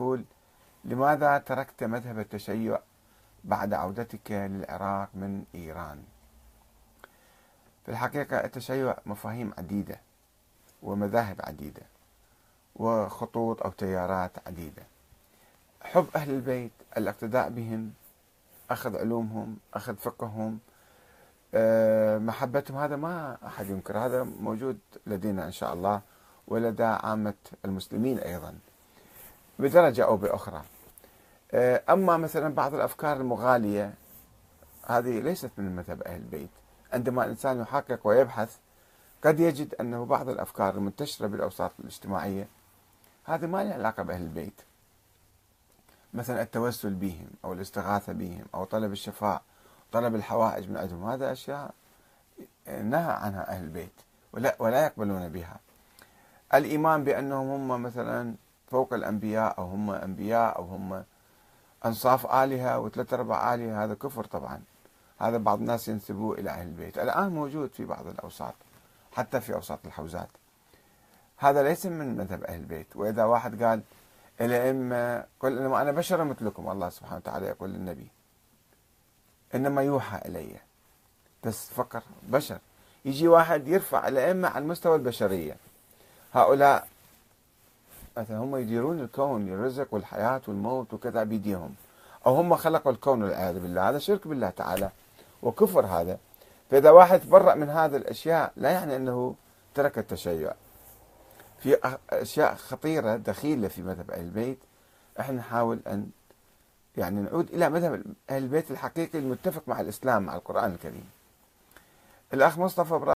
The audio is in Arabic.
يقول لماذا تركت مذهب التشيع بعد عودتك للعراق من إيران؟ في الحقيقة التشيع مفاهيم عديدة ومذاهب عديدة وخطوط أو تيارات عديدة. حب أهل البيت الاقتداء بهم أخذ علومهم أخذ فقههم آه، محبتهم هذا ما أحد ينكر هذا موجود لدينا إن شاء الله ولدى عامة المسلمين أيضا. بدرجة أو بأخرى. آه، أما مثلا بعض الأفكار المغالية هذه ليست من مذهب أهل البيت. عندما الإنسان يحقق ويبحث قد يجد أنه بعض الأفكار المنتشرة بالأوساط الاجتماعية هذه ما لها علاقة بأهل البيت. مثلا التوسل بهم أو الاستغاثة بهم أو طلب الشفاء طلب الحوائج من عندهم هذا أشياء نهى عنها أهل البيت ولا, ولا يقبلون بها. الإيمان بأنهم هم مثلا فوق الأنبياء أو هم أنبياء أو هم أنصاف آلهة وثلاث أرباع آلهة هذا كفر طبعا. هذا بعض الناس ينسبوه إلى أهل البيت. الآن موجود في بعض الأوساط حتى في أوساط الحوزات. هذا ليس من مذهب أهل البيت. وإذا واحد قال الأئمة قل إنما أنا بشر مثلكم الله سبحانه وتعالى يقول للنبي إنما يوحى إلي. بس فقر بشر. يجي واحد يرفع الأئمة على مستوى البشرية. هؤلاء مثلا هم يديرون الكون الرزق والحياة والموت وكذا بيديهم. أو هم خلقوا الكون والعياذ بالله. هذا شرك بالله تعالى وكفر هذا. فإذا واحد تبرأ من هذه الأشياء لا يعني أنه ترك التشيع. في أشياء خطيرة دخيلة في مذهب أهل البيت. إحنا نحاول أن يعني نعود إلى مذهب أهل البيت الحقيقي المتفق مع الإسلام مع القرآن الكريم. الأخ مصطفى